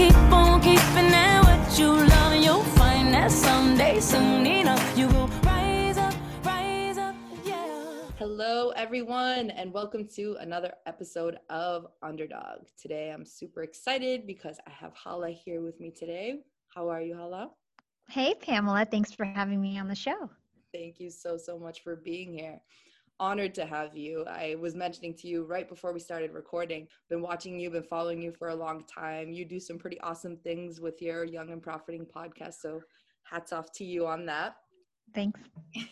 They don't get to run. This goes up to the underdog. Keep on keeping at what you love, and you'll find that someday, soon enough, you will rise up, rise up, yeah. Hello, everyone, and welcome to another episode of Underdog. Today, I'm super excited because I have Hala here with me today. How are you, Hala? Hey, Pamela. Thanks for having me on the show. Thank you so, so much for being here. Honored to have you. I was mentioning to you right before we started recording, been watching you, been following you for a long time. You do some pretty awesome things with your Young and Profiting podcast. So, hats off to you on that. Thanks.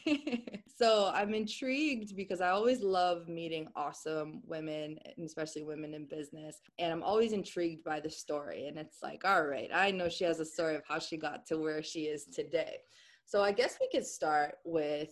so I'm intrigued because I always love meeting awesome women, and especially women in business. And I'm always intrigued by the story. And it's like, all right, I know she has a story of how she got to where she is today. So I guess we could start with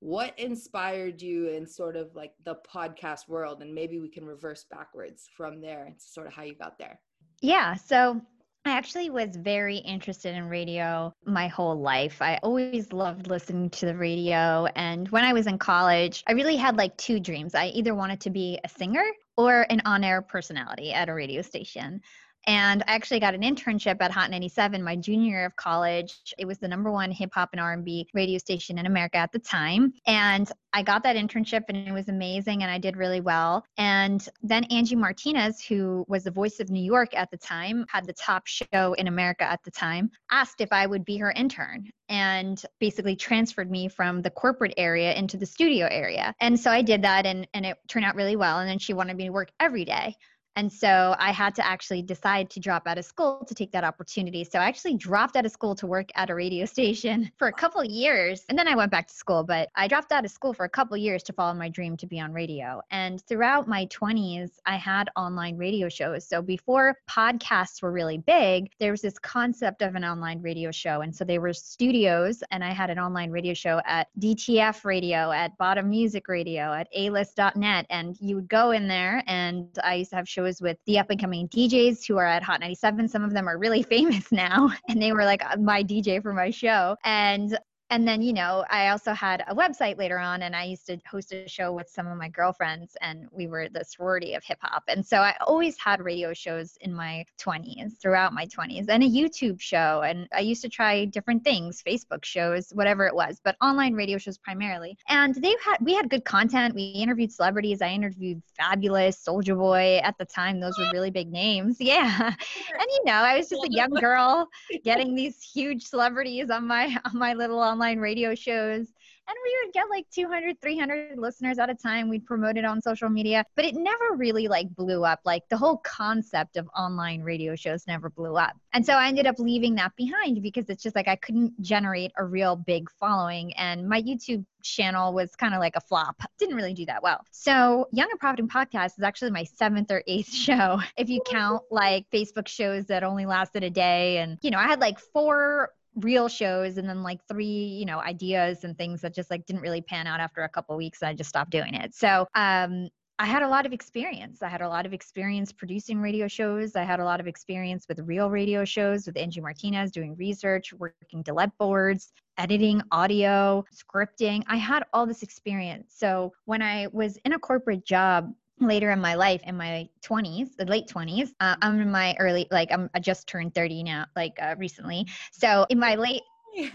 what inspired you in sort of like the podcast world, and maybe we can reverse backwards from there and sort of how you got there. Yeah. So I actually was very interested in radio my whole life. I always loved listening to the radio. And when I was in college, I really had like two dreams. I either wanted to be a singer or an on air personality at a radio station. And I actually got an internship at Hot 97 my junior year of college. It was the number one hip hop and R&B radio station in America at the time. And I got that internship and it was amazing and I did really well. And then Angie Martinez, who was the voice of New York at the time, had the top show in America at the time, asked if I would be her intern and basically transferred me from the corporate area into the studio area. And so I did that and, and it turned out really well. And then she wanted me to work every day. And so I had to actually decide to drop out of school to take that opportunity. So I actually dropped out of school to work at a radio station for a couple years. And then I went back to school, but I dropped out of school for a couple years to follow my dream to be on radio. And throughout my 20s, I had online radio shows. So before podcasts were really big, there was this concept of an online radio show. And so they were studios, and I had an online radio show at DTF Radio, at Bottom Music Radio, at alist.net. And you would go in there, and I used to have shows with the up and coming DJs who are at Hot 97. Some of them are really famous now, and they were like uh, my DJ for my show. And and then you know i also had a website later on and i used to host a show with some of my girlfriends and we were the sorority of hip hop. And so i always had radio shows in my 20s throughout my 20s and a youtube show and i used to try different things facebook shows whatever it was but online radio shows primarily. And they had we had good content. We interviewed celebrities. I interviewed Fabolous Soulja Boy at the time. Those were really big names. Yeah. And you know i was just a young girl getting these huge celebrities on my on my little online radio shows and we would get like 200 300 listeners at a time. We'd promote it on social media but it never really like blew up. Like the whole concept of online radio shows never blew up. And so i ended up leaving that behind because it's just like i couldn't generate a real big following and my youtube channel was kind of like a flop. Didn't really do that well. So young and profiting podcast is actually my seventh or eighth show. If you count like facebook shows that only lasted a day and you know i had like four real shows and then like three you know ideas and things that just like didn't really pan out after a couple weeks i just stopped doing it so um I had a lot of experience. I had a lot of experience producing radio shows. I had a lot of experience with real radio shows with Angie Martinez, doing research, working delete boards, editing audio, scripting. I had all this experience. So when I was in a corporate job, later in my life in my 20s the late 20s uh, i'm in my early like i'm i just turned 30 now like uh, recently so in my late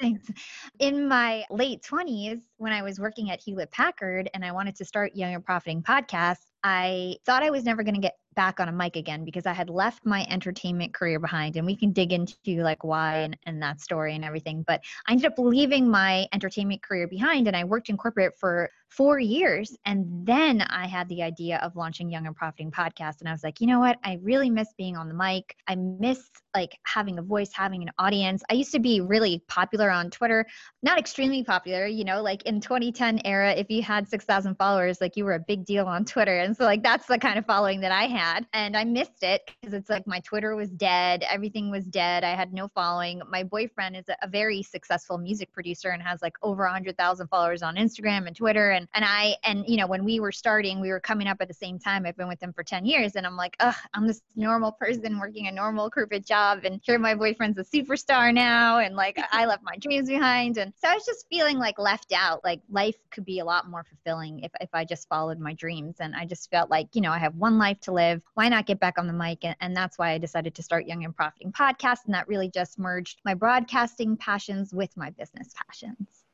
Thanks. In my late 20s, when I was working at Hewlett Packard and I wanted to start Young and Profiting podcast, I thought I was never going to get back on a mic again because I had left my entertainment career behind. And we can dig into like why and, and that story and everything. But I ended up leaving my entertainment career behind and I worked in corporate for four years. And then I had the idea of launching Young and Profiting podcast. And I was like, you know what? I really miss being on the mic. I miss like having a voice, having an audience. I used to be really popular on Twitter, not extremely popular, you know, like in 2010 era, if you had 6,000 followers, like you were a big deal on Twitter. So like that's the kind of following that I had. And I missed it because it's like my Twitter was dead, everything was dead. I had no following. My boyfriend is a, very successful music producer and has like over a hundred thousand followers on Instagram and Twitter. And and I and you know, when we were starting, we were coming up at the same time. I've been with him for 10 years and I'm like, ugh, I'm this normal person working a normal corporate job and here my boyfriend's a superstar now and like I left my dreams behind. And so I was just feeling like left out. Like life could be a lot more fulfilling if, if I just followed my dreams. And I just felt like, you know, I have one life to live. Why not get back on the mic? And, and that's why I decided to start Young and Profiting Podcast. And that really just merged my broadcasting passions with my business passions.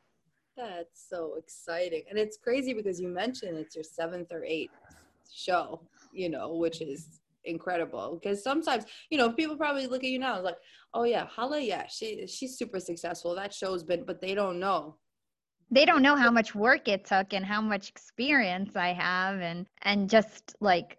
That's so exciting. And it's crazy because you mentioned it's your seventh or eighth show, you know, which is incredible. Because sometimes, you know, people probably look at you now like, oh yeah, Hala, yeah, she she's super successful. That show's been, but they don't know. They don't know how much work it took and how much experience I have and and just like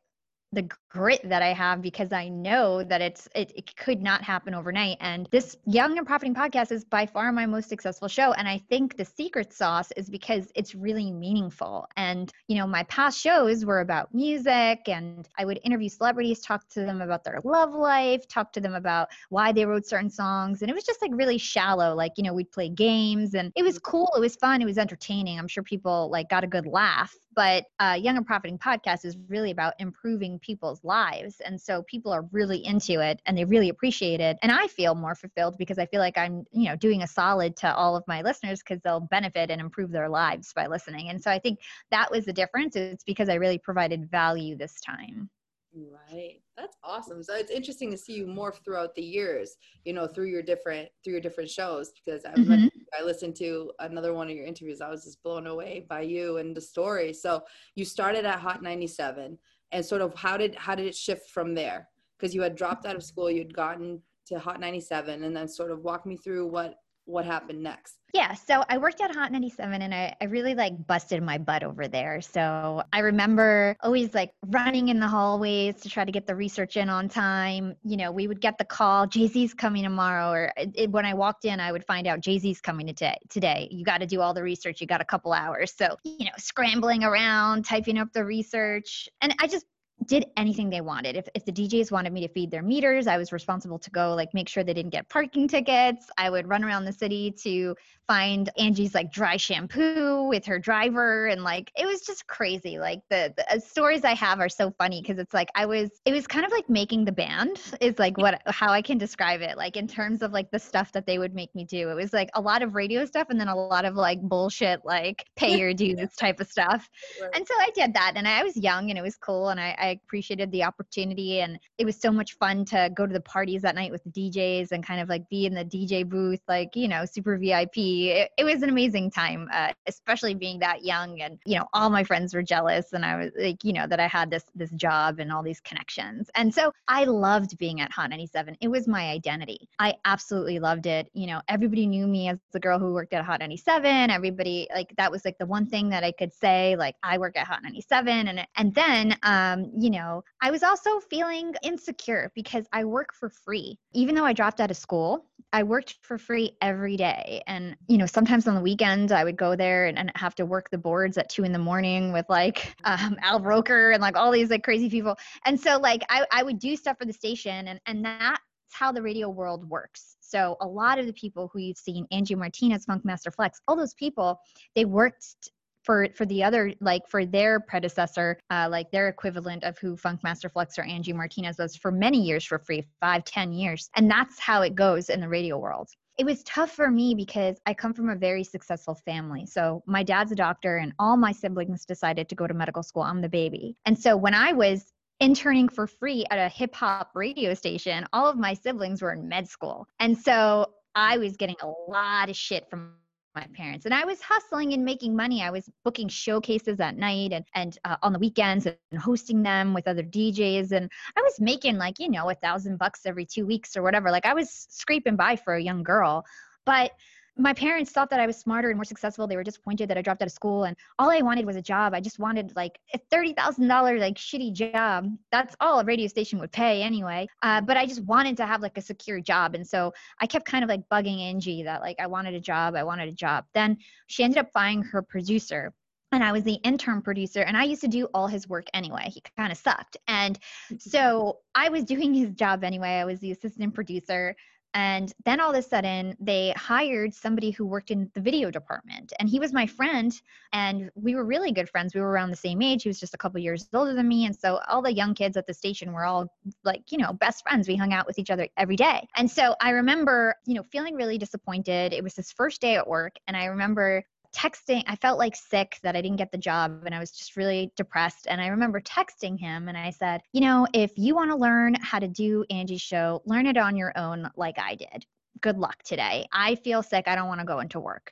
the grit that I have because I know that it's it, it, could not happen overnight. And this Young and Profiting podcast is by far my most successful show. And I think the secret sauce is because it's really meaningful. And you know, my past shows were about music, and I would interview celebrities, talk to them about their love life, talk to them about why they wrote certain songs, and it was just like really shallow. Like you know, we'd play games, and it was cool, it was fun, it was entertaining. I'm sure people like got a good laugh but uh, young and profiting podcast is really about improving people's lives and so people are really into it and they really appreciate it and i feel more fulfilled because i feel like i'm you know doing a solid to all of my listeners because they'll benefit and improve their lives by listening and so i think that was the difference it's because i really provided value this time Right. That's awesome. So it's interesting to see you morph throughout the years, you know, through your different through your different shows because I mm-hmm. I listened to another one of your interviews. I was just blown away by you and the story. So you started at Hot 97 and sort of how did how did it shift from there? Because you had dropped out of school, you'd gotten to Hot 97 and then sort of walk me through what what happened next? Yeah, so I worked at Hot 97 and I, I really like busted my butt over there. So I remember always like running in the hallways to try to get the research in on time. You know, we would get the call, Jay Z's coming tomorrow. Or it, when I walked in, I would find out Jay Z's coming today. Today, you got to do all the research. You got a couple hours. So, you know, scrambling around, typing up the research. And I just did anything they wanted. If, if the DJs wanted me to feed their meters, I was responsible to go like make sure they didn't get parking tickets. I would run around the city to find Angie's like dry shampoo with her driver and like it was just crazy. Like the, the uh, stories I have are so funny because it's like I was it was kind of like making the band is like what how I can describe it. Like in terms of like the stuff that they would make me do. It was like a lot of radio stuff and then a lot of like bullshit like pay your dues type of stuff. Right. And so I did that and I was young and it was cool and I, I appreciated the opportunity and it was so much fun to go to the parties that night with the DJs and kind of like be in the DJ booth like, you know, super VIP it, it was an amazing time, uh, especially being that young. And, you know, all my friends were jealous and I was like, you know, that I had this, this job and all these connections. And so I loved being at Hot 97. It was my identity. I absolutely loved it. You know, everybody knew me as the girl who worked at Hot 97. Everybody like, that was like the one thing that I could say, like I work at Hot 97. And, and then, um, you know, I was also feeling insecure because I work for free. Even though I dropped out of school, I worked for free every day. And, you know, sometimes on the weekends I would go there and, and have to work the boards at two in the morning with like um, Al Roker and like all these like crazy people. And so like I, I would do stuff for the station and, and that's how the radio world works. So a lot of the people who you've seen, Angie Martinez, Funkmaster Flex, all those people, they worked for for the other like for their predecessor uh, like their equivalent of who funkmaster flex or angie martinez was for many years for free five ten years and that's how it goes in the radio world it was tough for me because I come from a very successful family. So my dad's a doctor, and all my siblings decided to go to medical school. I'm the baby. And so when I was interning for free at a hip hop radio station, all of my siblings were in med school. And so I was getting a lot of shit from my parents. And i was hustling and making money. I was booking showcases at night and, and uh, on the weekends and hosting them with other djs and i was making like you know a thousand bucks every two weeks or whatever. Like i was scraping by for a young girl. But my parents thought that I was smarter and more successful. They were disappointed that I dropped out of school and all I wanted was a job. I just wanted like a $30,000 like shitty job. That's all a radio station would pay anyway. Uh, but I just wanted to have like a secure job. And so I kept kind of like bugging Angie that like I wanted a job. I wanted a job. Then she ended up finding her producer and I was the intern producer and I used to do all his work anyway. He kind of sucked. And so I was doing his job anyway. I was the assistant producer. And then all of a sudden, they hired somebody who worked in the video department. And he was my friend. And we were really good friends. We were around the same age. He was just a couple years older than me. And so all the young kids at the station were all like, you know, best friends. We hung out with each other every day. And so I remember, you know, feeling really disappointed. It was his first day at work. And I remember texting i felt like sick that i didn't get the job and i was just really depressed and i remember texting him and i said you know if you want to learn how to do angie's show learn it on your own like i did. Good luck today. I feel sick. I don't want to go into work.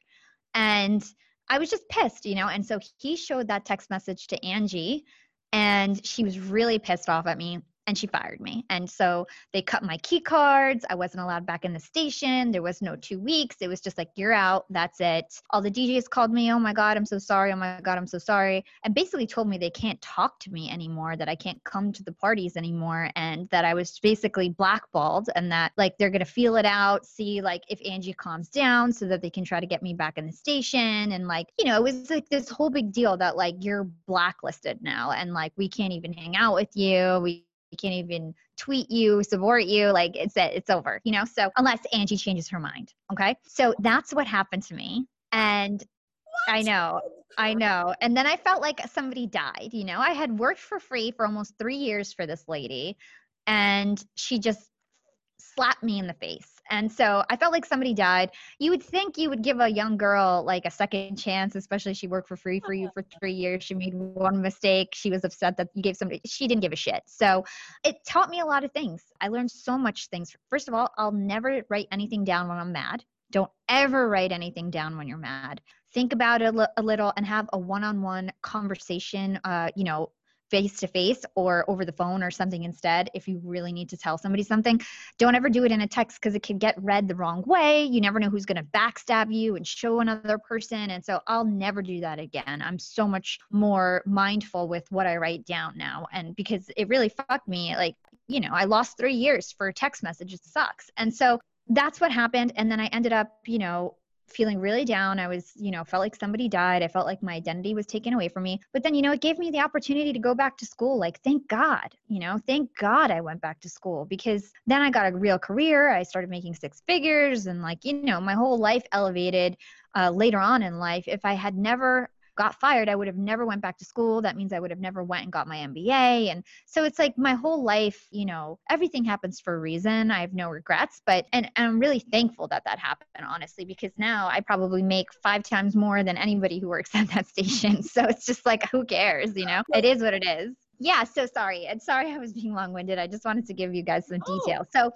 And i was just pissed you know and so he showed that text message to angie and she was really pissed off at me and she fired me. And so they cut my key cards. I wasn't allowed back in the station. There was no two weeks. It was just like, you're out. That's it. All the DJs called me, oh my God, I'm so sorry. Oh my God, I'm so sorry. And basically told me they can't talk to me anymore, that I can't come to the parties anymore, and that I was basically blackballed and that like they're going to feel it out, see like if Angie calms down so that they can try to get me back in the station. And like, you know, it was like this whole big deal that like you're blacklisted now and like we can't even hang out with you. We we can't even tweet you, support you. Like it's it's over, you know. So unless Angie changes her mind, okay. So that's what happened to me, and what? I know, I know. And then I felt like somebody died. You know, I had worked for free for almost three years for this lady, and she just slapped me in the face. And so I felt like somebody died. You would think you would give a young girl like a second chance, especially she worked for free for you for three years. She made one mistake. She was upset that you gave somebody, she didn't give a shit. So it taught me a lot of things. I learned so much things. First of all, I'll never write anything down when I'm mad. Don't ever write anything down when you're mad. Think about it a little and have a one-on-one conversation. Uh, you know, face to face or over the phone or something instead if you really need to tell somebody something don't ever do it in a text because it can get read the wrong way. You never know who's going to backstab you and show another person and so i'll never do that again. I'm so much more mindful with what i write down now and because it really fucked me like you know i lost three years for text message it sucks. And so that's what happened and then i ended up you know feeling really down. I was, you know, felt like somebody died. I felt like my identity was taken away from me. But then, you know, it gave me the opportunity to go back to school. Like, thank God, you know, thank God I went back to school because then I got a real career. I started making six figures and, like, you know, my whole life elevated uh, later on in life. If I had never got fired i would have never went back to school. That means i would have never went and got my mba and so it's like my whole life you know everything happens for a reason. I have no regrets but and, and i'm really thankful that that happened honestly because now i probably make five times more than anybody who works at that station. So it's just like who cares you know? It is what it is. Yeah so sorry. And sorry i was being long-winded. I just wanted to give you guys some oh. details. So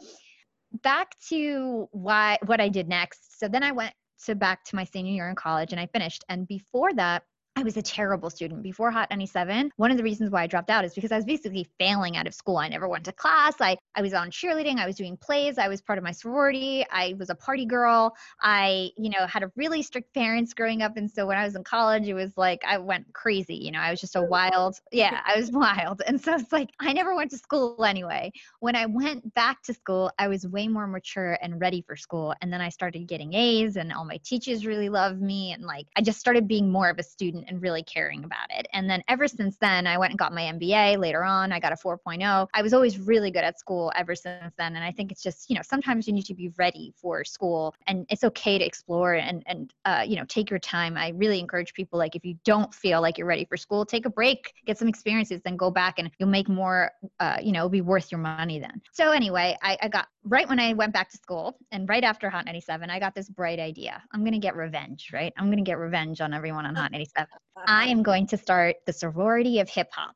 back to why what i did next. So then i went to back to my senior year in college and I finished. And before that, I was a terrible student before Hot 97. One of the reasons why I dropped out is because I was basically failing out of school. I never went to class. I, I was on cheerleading. I was doing plays. I was part of my sorority. I was a party girl. I, you know, had a really strict parents growing up. And so when I was in college, it was like I went crazy. You know, I was just a wild, yeah, I was wild. And so it's like I never went to school anyway. When I went back to school, I was way more mature and ready for school. And then I started getting A's and all my teachers really loved me. And like I just started being more of a student and really caring about it. And then ever since then, I went and got my MBA later on. I got a 4.0. I was always really good at school ever since then. And I think it's just, you know, sometimes you need to be ready for school and it's okay to explore and, and, uh, you know, take your time. I really encourage people, like, if you don't feel like you're ready for school, take a break, get some experiences, then go back and you'll make more, uh, you know, it'll be worth your money then. So anyway, I, I got right when I went back to school and right after Hot 97, I got this bright idea. I'm going to get revenge, right? I'm going to get revenge on everyone on Hot 97. I am going to start the sorority of hip hop.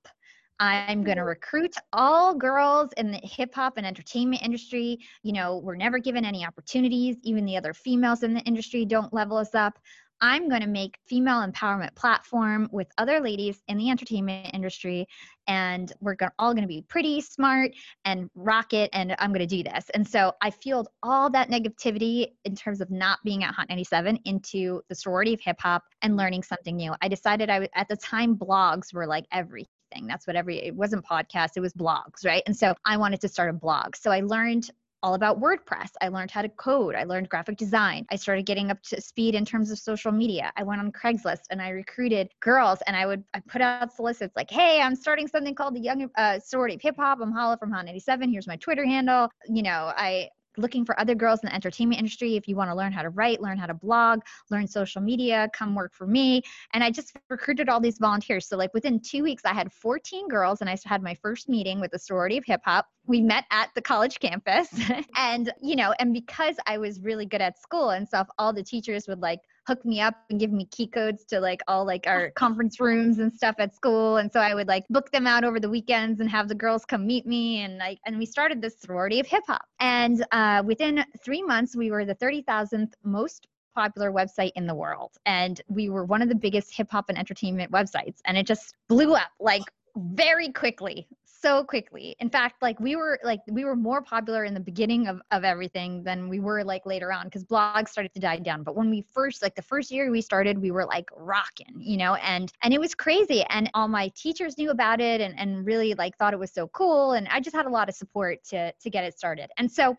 I'm going to recruit all girls in the hip hop and entertainment industry. You know, we're never given any opportunities. Even the other females in the industry don't level us up. I'm going to make female empowerment platform with other ladies in the entertainment industry and we're all going to be pretty smart and rock it and I'm going to do this. And so I fueled all that negativity in terms of not being at Hot 97 into the sorority of hip hop and learning something new. I decided I at the time blogs were like everything. That's what every it wasn't podcast, it was blogs, right? And so I wanted to start a blog. So I learned all about WordPress. I learned how to code. I learned graphic design. I started getting up to speed in terms of social media. I went on Craigslist and I recruited girls and I would I put out solicits like, hey, I'm starting something called the Young uh, Sorority of Hip Hop. I'm Hala from Hot 97. Here's my Twitter handle. You know, I looking for other girls in the entertainment industry. If you want to learn how to write, learn how to blog, learn social media, come work for me. And I just recruited all these volunteers. So, like within two weeks, I had 14 girls, and I had my first meeting with the sorority of hip hop. We met at the college campus. and, you know, and because I was really good at school and stuff, all the teachers would like, hook me up and give me key codes to like all like our conference rooms and stuff at school. And so I would like book them out over the weekends and have the girls come meet me. And like, and we started this sorority of hip hop. And uh, within three months, we were the 30,000th most popular website in the world. And we were one of the biggest hip hop and entertainment websites. And it just blew up like very quickly so quickly. In fact, like we were like we were more popular in the beginning of, of everything than we were like later on because blogs started to die down. But when we first like the first year we started, we were like rocking, you know, and and it was crazy. And all my teachers knew about it and, and really like thought it was so cool. And I just had a lot of support to to get it started. And so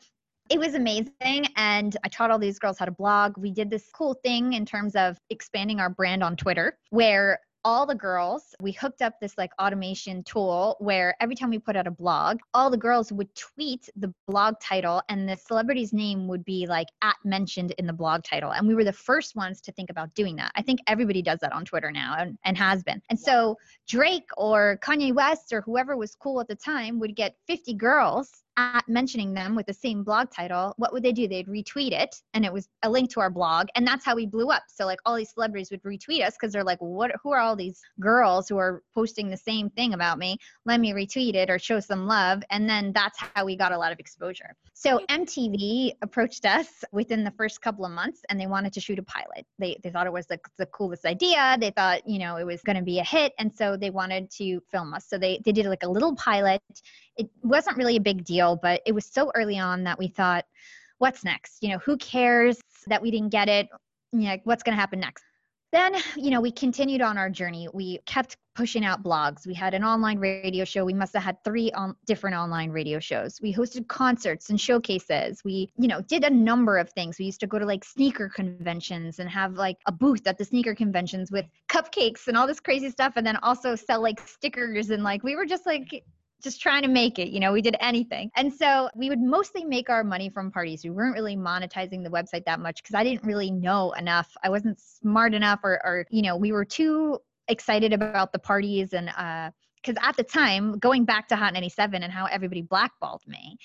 it was amazing and i taught all these girls how to blog we did this cool thing in terms of expanding our brand on twitter where all the girls, we hooked up this like automation tool where every time we put out a blog, all the girls would tweet the blog title and the celebrity's name would be like at mentioned in the blog title. And we were the first ones to think about doing that. I think everybody does that on Twitter now and, and has been. And so Drake or Kanye West or whoever was cool at the time would get 50 girls at mentioning them with the same blog title, what would they do? They'd retweet it and it was a link to our blog. And that's how we blew up. So like all these celebrities would retweet us because they're like, what who are all these girls who are posting the same thing about me? Let me retweet it or show some love. And then that's how we got a lot of exposure. So MTV approached us within the first couple of months and they wanted to shoot a pilot. They they thought it was the, the coolest idea. They thought, you know, it was gonna be a hit. And so they wanted to film us. So they they did like a little pilot it wasn't really a big deal, but it was so early on that we thought, what's next? You know, who cares that we didn't get it? You know, what's going to happen next? Then, you know, we continued on our journey. We kept pushing out blogs. We had an online radio show. We must have had three on, different online radio shows. We hosted concerts and showcases. We, you know, did a number of things. We used to go to like sneaker conventions and have like a booth at the sneaker conventions with cupcakes and all this crazy stuff and then also sell like stickers and like we were just like just trying to make it. You know, we did anything. And so we would mostly make our money from parties. We weren't really monetizing the website that much because I didn't really know enough. I wasn't smart enough, or, or, you know, we were too excited about the parties and, uh, because at the time, going back to Hot 97 and how everybody blackballed me,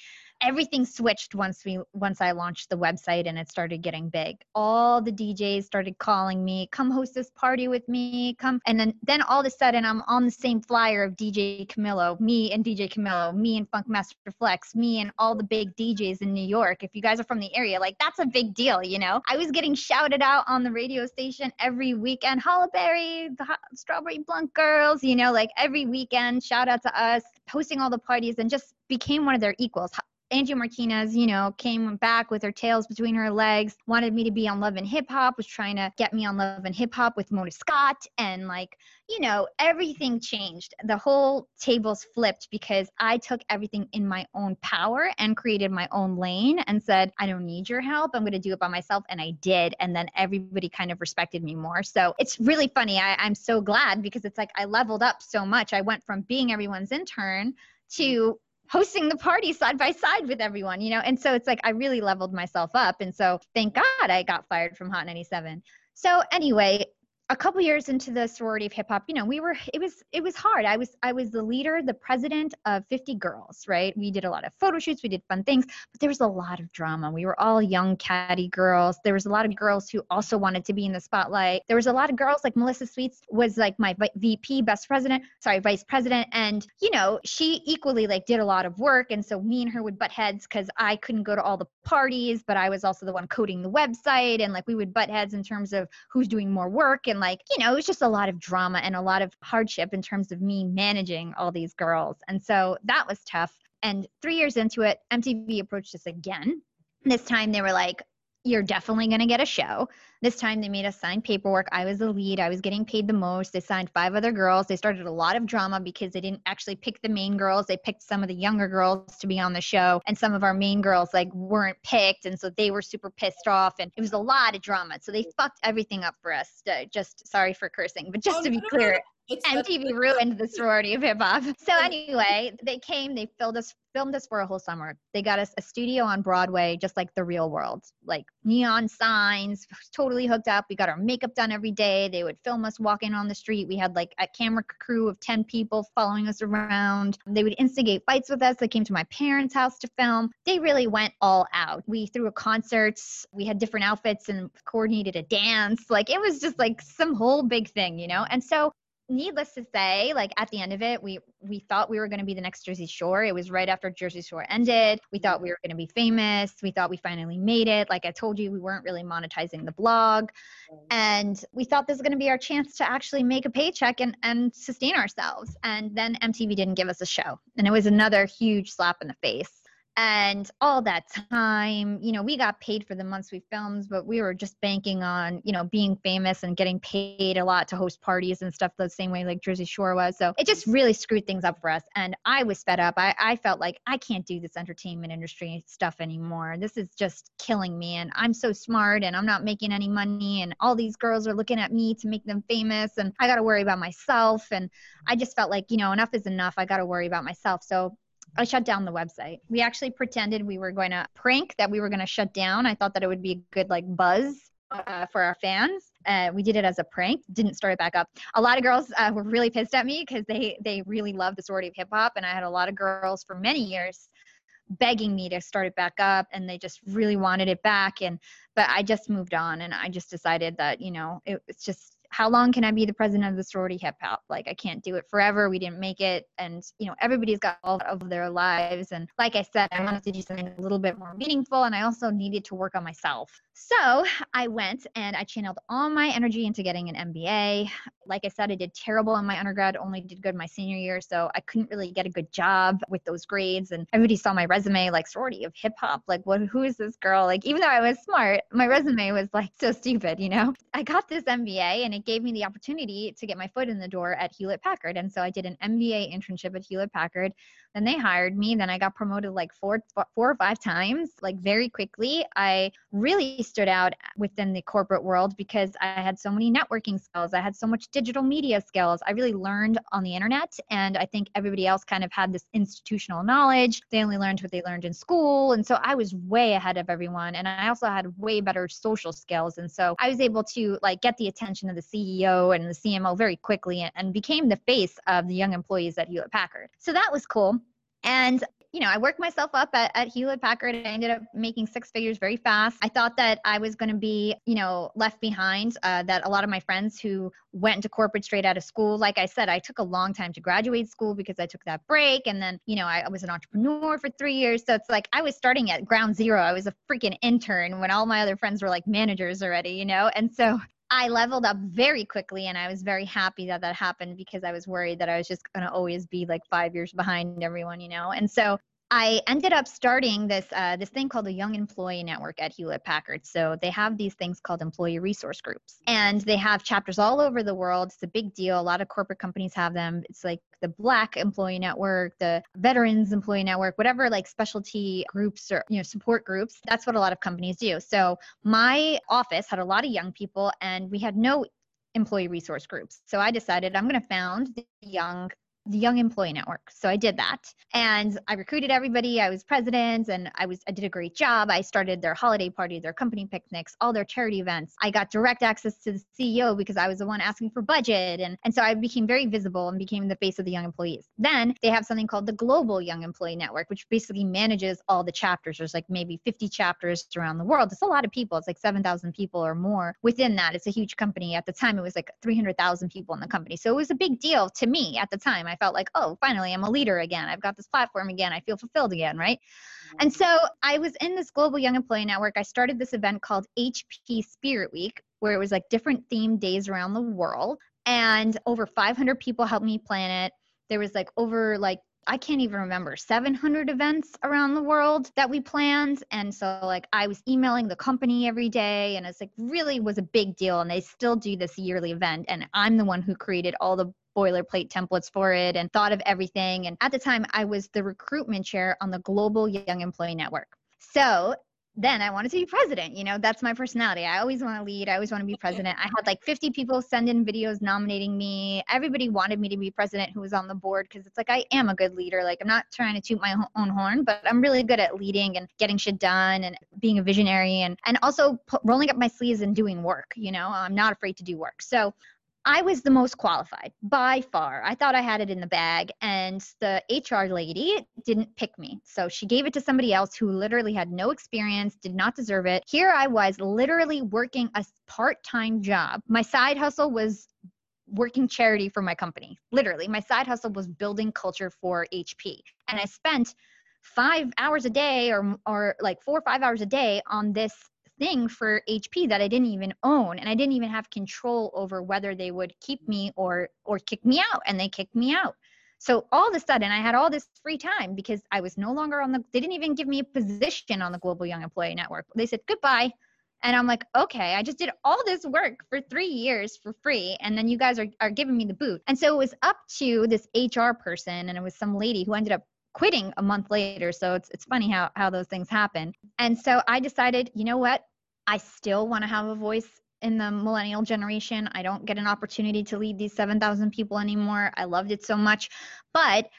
everything switched once we once I launched the website and it started getting big. All the DJs started calling me, "Come host this party with me, come." And then then all of a sudden I'm on the same flyer of DJ Camilo, me and DJ Camilo, me and Funkmaster Flex, me and all the big DJs in New York. If you guys are from the area, like that's a big deal, you know. I was getting shouted out on the radio station every weekend, Hala Berry, the Strawberry Blunt Girls, you know, like every weekend, shout out to us, hosting all the parties and just became one of their equals. Angie Martinez, you know, came back with her tails between her legs, wanted me to be on Love and Hip Hop, was trying to get me on Love and Hip Hop with Mona Scott. And like, you know, everything changed. The whole tables flipped because I took everything in my own power and created my own lane and said, I don't need your help. I'm going to do it by myself. And I did. And then everybody kind of respected me more. So it's really funny. I, I'm so glad because it's like I leveled up so much. I went from being everyone's intern to hosting the party side by side with everyone, you know? And so it's like I really leveled myself up. And so thank God I got fired from Hot 97. So anyway, a couple years into the sorority of hip hop, you know, we were it was it was hard. I was I was the leader, the president of 50 girls, right? We did a lot of photo shoots, we did fun things, but there was a lot of drama. We were all young catty girls. There was a lot of girls who also wanted to be in the spotlight. There was a lot of girls like Melissa Sweets was like my VP, best president, sorry, vice president, and you know, she equally like did a lot of work and so me and her would butt heads cuz I couldn't go to all the parties, but I was also the one coding the website and like we would butt heads in terms of who's doing more work and like, you know, it was just a lot of drama and a lot of hardship in terms of me managing all these girls. And so that was tough. And three years into it, MTV approached us again. This time they were like, you're definitely going to get a show. This time they made us sign paperwork. I was the lead. I was getting paid the most. They signed five other girls. They started a lot of drama because they didn't actually pick the main girls. They picked some of the younger girls to be on the show and some of our main girls like weren't picked and so they were super pissed off and it was a lot of drama. So they fucked everything up for us. Uh, just sorry for cursing, but just Oh, to be no, clear. It's MTV ruined the sorority of hip hop. So anyway, they came, they filmed us, filmed us for a whole summer. They got us a studio on Broadway, just like the real world, like neon signs, totally hooked up. We got our makeup done every day. They would film us walking on the street. We had like a camera crew of 10 people following us around. They would instigate fights with us. They came to my parents' house to film. They really went all out. We threw a concert. We had different outfits and coordinated a dance. Like it was just like some whole big thing, you know? And so needless to say like at the end of it we we thought we were going to be the next jersey shore. It was right after jersey shore ended. We thought we were going to be famous. We thought we finally made it. Like i told you we weren't really monetizing the blog. And we thought this was going to be our chance to actually make a paycheck and and sustain ourselves. And then mtv didn't give us a show. And it was another huge slap in the face and all that time you know we got paid for the months we filmed but we were just banking on you know being famous and getting paid a lot to host parties and stuff the same way like jersey shore was. So it just really screwed things up for us and i was fed up. I, I felt like i can't do this entertainment industry stuff anymore. This is just killing me and i'm so smart and i'm not making any money and all these girls are looking at me to make them famous and i got to worry about myself and i just felt like you know enough is enough. I got to worry about myself. So I shut down the website. We actually pretended we were going to prank that we were going to shut down. I thought that it would be a good like buzz uh, for our fans. Uh, we did it as a prank. Didn't start it back up. A lot of girls uh, were really pissed at me because they they really love the sorority of hip hop, and I had a lot of girls for many years begging me to start it back up, and they just really wanted it back. And but I just moved on, and I just decided that you know it, it's just how long can I be the president of the sorority hip hop? Like I can't do it forever. We didn't make it, and you know everybody's got all of their lives. And like I said, I wanted to do something a little bit more meaningful, and I also needed to work on myself. So I went and I channeled all my energy into getting an MBA. Like I said, I did terrible in my undergrad, only did good my senior year, so I couldn't really get a good job with those grades. And everybody saw my resume, like sorority of hip hop, like what? Who is this girl? Like even though I was smart, my resume was like so stupid, you know. I got this MBA, and it gave me the opportunity to get my foot in the door at Hewlett Packard. And so I did an MBA internship at Hewlett Packard. Then they hired me. Then I got promoted like four, four or five times, like very quickly. I really stood out within the corporate world because I had so many networking skills. I had so much digital media skills. I really learned on the internet. And I think everybody else kind of had this institutional knowledge. They only learned what they learned in school. And so I was way ahead of everyone. And I also had way better social skills. And so I was able to like get the attention of the CEO and the CMO very quickly and, and became the face of the young employees at Hewlett Packard. So that was cool. And you know, I worked myself up at, at Hewlett Packard. And I ended up making six figures very fast. I thought that I was going to be, you know, left behind. Uh, that a lot of my friends who went into corporate straight out of school, like I said, I took a long time to graduate school because I took that break. And then, you know, I, I was an entrepreneur for three years. So it's like I was starting at ground zero. I was a freaking intern when all my other friends were like managers already, you know? And so I leveled up very quickly and I was very happy that that happened because I was worried that I was just going to always be like 5 years behind everyone, you know. And so I ended up starting this uh, this thing called the Young Employee Network at Hewlett Packard. So they have these things called employee resource groups, and they have chapters all over the world. It's a big deal. A lot of corporate companies have them. It's like the Black Employee Network, the Veterans Employee Network, whatever like specialty groups or you know support groups. That's what a lot of companies do. So my office had a lot of young people, and we had no employee resource groups. So I decided I'm going to found the Young the Young Employee Network. So I did that. And I recruited everybody. I was president and I was I did a great job. I started their holiday party, their company picnics, all their charity events. I got direct access to the CEO because I was the one asking for budget. And, and so I became very visible and became the face of the young employees. Then they have something called the Global Young Employee Network, which basically manages all the chapters. There's like maybe 50 chapters around the world. It's a lot of people. It's like 7,000 people or more within that. It's a huge company. At the time, it was like 300,000 people in the company. So it was a big deal to me at the time. Felt like, oh, finally, I'm a leader again. I've got this platform again. I feel fulfilled again, right? And mm-hmm. so I was in this Global Young Employee Network. I started this event called HP Spirit Week, where it was like different themed days around the world. And over 500 people helped me plan it. There was like over like I can't even remember 700 events around the world that we planned. And so, like, I was emailing the company every day, and it's like really was a big deal. And they still do this yearly event. And I'm the one who created all the boilerplate templates for it and thought of everything. And at the time, I was the recruitment chair on the Global Young Employee Network. So then I wanted to be president. You know, that's my personality. I always want to lead. I always want to be president. I had like 50 people send in videos nominating me. Everybody wanted me to be president who was on the board because it's like I am a good leader. Like I'm not trying to toot my own horn, but I'm really good at leading and getting shit done and being a visionary and and also rolling up my sleeves and doing work. You know, I'm not afraid to do work. So I was the most qualified by far. I thought I had it in the bag, and the HR lady didn't pick me. So she gave it to somebody else who literally had no experience, did not deserve it. Here I was literally working a part time job. My side hustle was working charity for my company. Literally, my side hustle was building culture for HP. And I spent five hours a day or, or like four or five hours a day on this thing for HP that I didn't even own and I didn't even have control over whether they would keep me or or kick me out and they kicked me out. So all of a sudden I had all this free time because I was no longer on the they didn't even give me a position on the Global Young Employee Network. They said goodbye. And I'm like, okay, I just did all this work for three years for free. And then you guys are, are giving me the boot. And so it was up to this HR person, and it was some lady who ended up quitting a month later. So it's it's funny how how those things happen. And so I decided, you know what? I still want to have a voice in the millennial generation. I don't get an opportunity to lead these 7,000 people anymore. I loved it so much, but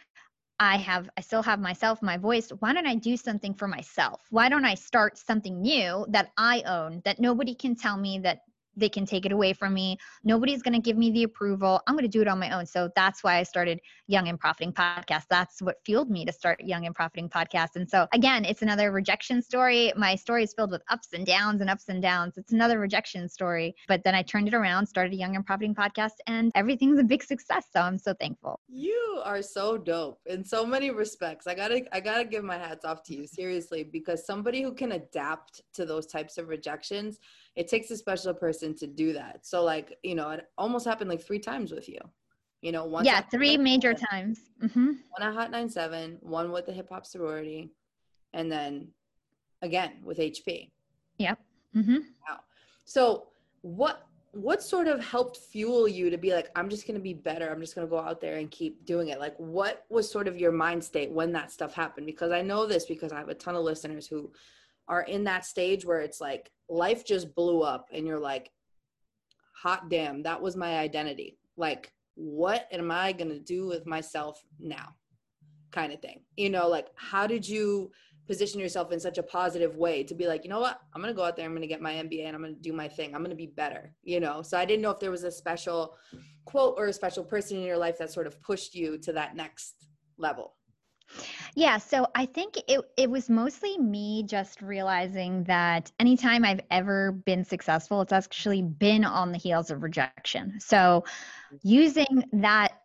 I have I still have myself, my voice. Why don't I do something for myself? Why don't I start something new that I own that nobody can tell me that they can take it away from me. Nobody's going to give me the approval. I'm going to do it on my own. So that's why I started Young and Profiting Podcast. That's what fueled me to start Young and Profiting Podcast. And so again, it's another rejection story. My story is filled with ups and downs and ups and downs. It's another rejection story. But then I turned it around, started a Young and Profiting Podcast, and everything's a big success. So I'm so thankful. You are so dope in so many respects. I gotta I gotta give my hats off to you seriously because somebody who can adapt to those types of rejections it takes a special person to do that. So like, you know, it almost happened like three times with you. You know, one Yeah, three major times. Mm-hmm. One at Hot 97, one with the hip hop sorority, and then again with HP. Yep. Mm-hmm. Wow. So what what sort of helped fuel you to be like i'm just going to be better i'm just going to go out there and keep doing it like what was sort of your mind state when that stuff happened because i know this because i have a ton of listeners who are in that stage where it's like life just blew up and you're like hot damn that was my identity. Like what am i going to do with myself now? Kind of thing. You know like how did you position yourself in such a positive way to be like you know what? I'm going to go out there i'm going to get my mba and i'm going to do my thing. I'm going to be better you know? So i didn't know if there was a special quote or a special person in your life that sort of pushed you to that next level yeah, so I think it it was mostly me just realizing that anytime I've ever been successful, it's actually been on the heels of rejection. So using that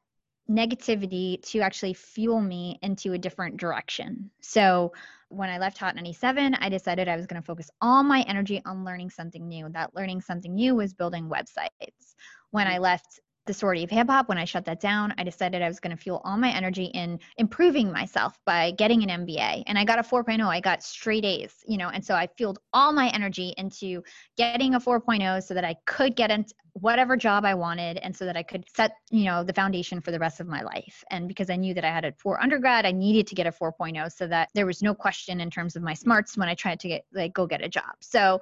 negativity to actually fuel me into a different direction. So when I left Hot 97, I decided I was going to focus all my energy on learning something new. That learning something new was building websites. When I mm. left the sorority of hip hop, when I shut that down, I decided I was going to fuel all my energy in improving myself by getting an MBA. And I got a 4.0. I got straight A's, you know, and so I fueled all my energy into getting a 4.0 so that I could get into whatever job I wanted and so that I could set, you know, the foundation for the rest of my life. And because I knew that I had a poor undergrad, I needed to get a 4.0 so that there was no question in terms of my smarts when I tried to get like go get a job. So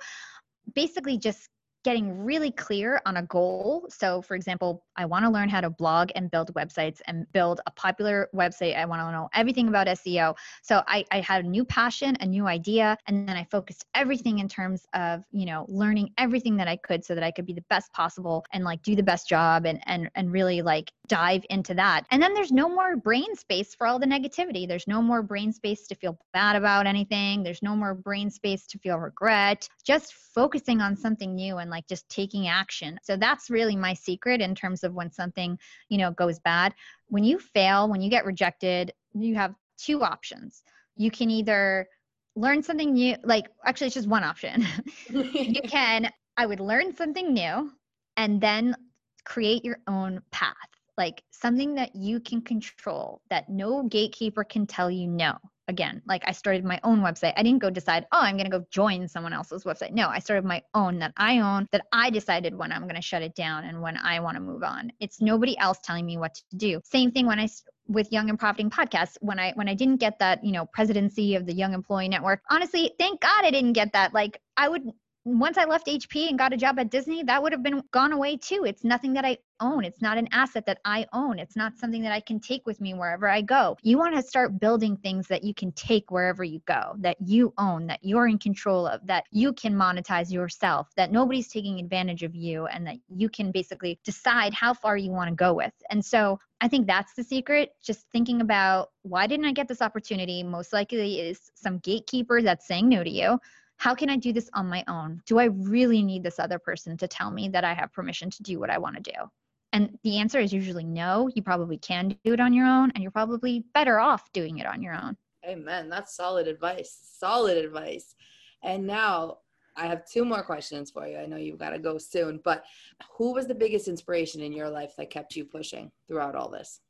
basically just getting really clear on a goal. So, for example, I want to learn how to blog and build websites and build a popular website. I want to know everything about SEO. So, I, I had a new passion, a new idea, and then I focused everything in terms of, you know, learning everything that I could so that I could be the best possible and like do the best job and and and really like dive into that. And then there's no more brain space for all the negativity. There's no more brain space to feel bad about anything. There's no more brain space to feel regret. Just focusing on something new and like just taking action. So that's really my secret in terms of when something, you know, goes bad. When you fail, when you get rejected, you have two options. You can either learn something new, like actually it's just one option. you can I would learn something new and then create your own path like something that you can control that no gatekeeper can tell you no. Again like i started my own website. I didn't go decide oh i'm going to go join someone else's website. No i started my own that i own that i decided when i'm going to shut it down and when i want to move on. It's nobody else telling me what to do. Same thing when i with young and profiting podcasts. When i when i didn't get that you know presidency of the young employee network honestly thank god i didn't get that. Like i would once I left HP and got a job at Disney, that would have been gone away too. It's nothing that I own. It's not an asset that I own. It's not something that I can take with me wherever I go. You want to start building things that you can take wherever you go, that you own, that you're in control of, that you can monetize yourself, that nobody's taking advantage of you, and that you can basically decide how far you want to go with. And so I think that's the secret. Just thinking about why didn't I get this opportunity? Most likely is some gatekeeper that's saying no to you how can I do this on my own? Do I really need this other person to tell me that I have permission to do what I want to do? And the answer is usually no. You probably can do it on your own, and you're probably better off doing it on your own. Amen. That's solid advice. Solid advice. And now I have two more questions for you. I know you've got to go soon, but who was the biggest inspiration in your life that kept you pushing throughout all this?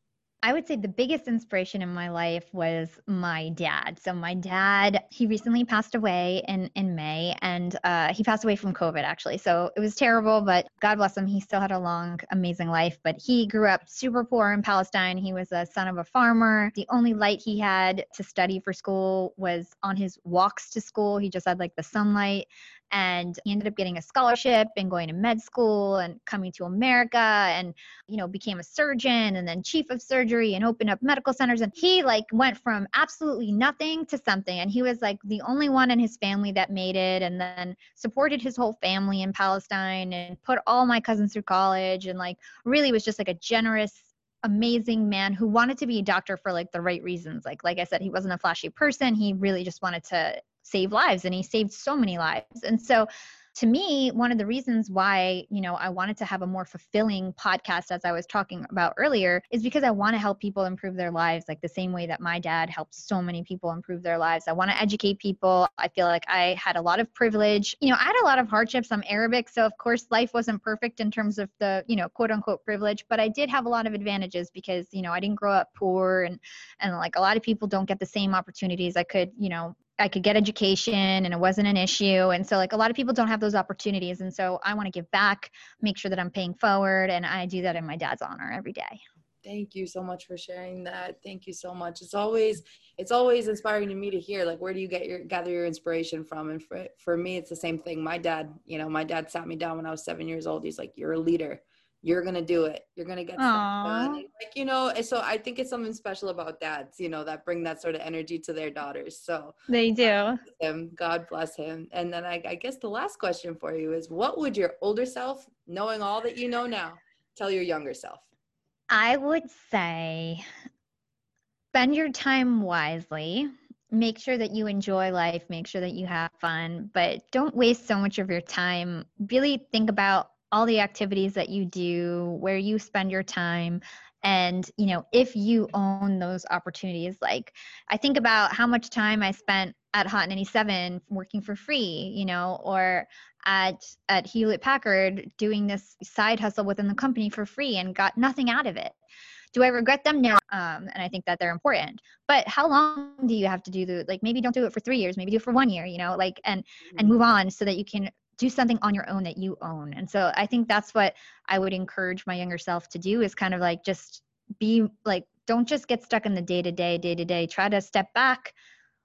I would say the biggest inspiration in my life was my dad. So my dad, he recently passed away in in May, and uh, he passed away from COVID actually. So it was terrible, but God bless him, he still had a long, amazing life. But he grew up super poor in Palestine. He was a son of a farmer. The only light he had to study for school was on his walks to school. He just had like the sunlight and he ended up getting a scholarship and going to med school and coming to America and you know became a surgeon and then chief of surgery and opened up medical centers. And he like went from absolutely nothing to something. And he was like the only one in his family that made it and then supported his whole family in Palestine and put all my cousins through college and like really was just like a generous amazing man who wanted to be a doctor for like the right reasons. Like like i said he wasn't a flashy person. He really just wanted to save lives and he saved so many lives. And so to me one of the reasons why you know i wanted to have a more fulfilling podcast as i was talking about earlier is because i want to help people improve their lives like the same way that my dad helped so many people improve their lives. I want to educate people. I feel like i had a lot of privilege. You know i had a lot of hardships. I'm arabic so of course life wasn't perfect in terms of the you know quote unquote privilege but i did have a lot of advantages because you know i didn't grow up poor and and like a lot of people don't get the same opportunities i could you know I could get education and it wasn't an issue. And so, like, a lot of people don't have those opportunities. And so, I want to give back, make sure that I'm paying forward. And I do that in my dad's honor every day. Thank you so much for sharing that. Thank you so much. It's always it's always inspiring to me to hear like where do you get your gather your inspiration from and for for me it's the same thing. My dad, you know, my dad sat me down when I was 7 years old. He's like you're a leader you're gonna do it. You're gonna get done. Like you know so i think it's something special about dads you know that bring that sort of energy to their daughters. So they do. him. God bless him. And then I, I guess the last question for you is what would your older self knowing all that you know now tell your younger self? I would say spend your time wisely. Make sure that you enjoy life. Make sure that you have fun. But don't waste so much of your time. Really think about all the activities that you do, where you spend your time. And, you know, if you own those opportunities, like I think about how much time I spent at Hot 97 working for free, you know, or at at Hewlett Packard doing this side hustle within the company for free and got nothing out of it. Do I regret them? No. Um, and I think that they're important. But how long do you have to do the like maybe don't do it for three years, maybe do it for one year, you know, like and and mm-hmm. move on so that you can do something on your own that you own. And so I think that's what I would encourage my younger self to do is kind of like just be like, don't just get stuck in the day to day, day to day. Try to step back,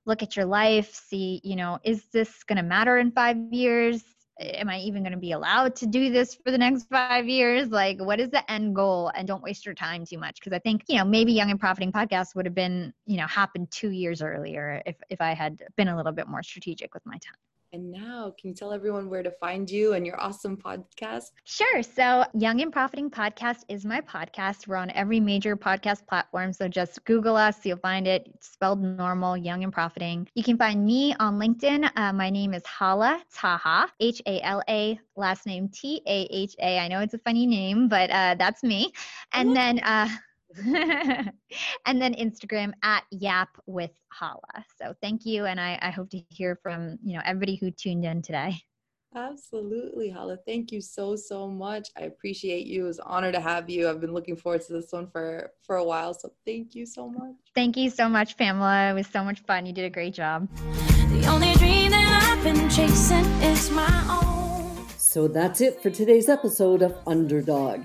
look at your life, see, you know, is this going to matter in five years? Am I even going to be allowed to do this for the next five years? Like, what is the end goal? And don't waste your time too much. Cause I think, you know, maybe Young and Profiting podcast would have been, you know, happened two years earlier if, if I had been a little bit more strategic with my time. And now, can you tell everyone where to find you and your awesome podcast? Sure. So, Young and Profiting Podcast is my podcast. We're on every major podcast platform. So, just Google us, you'll find it. It's spelled normal, Young and Profiting. You can find me on LinkedIn. Uh, my name is Hala Taha, H A L A, last name T A H A. I know it's a funny name, but uh, that's me. And then, uh, and then Instagram at Yap with Hala. So thank you, and I, I hope to hear from you know everybody who tuned in today. Absolutely, Hala. Thank you so so much. I appreciate you. It was an honor to have you. I've been looking forward to this one for for a while. So thank you so much. Thank you so much, Pamela. It was so much fun. You did a great job. The only dream that I've been chasing is my own. So that's it for today's episode of Underdog.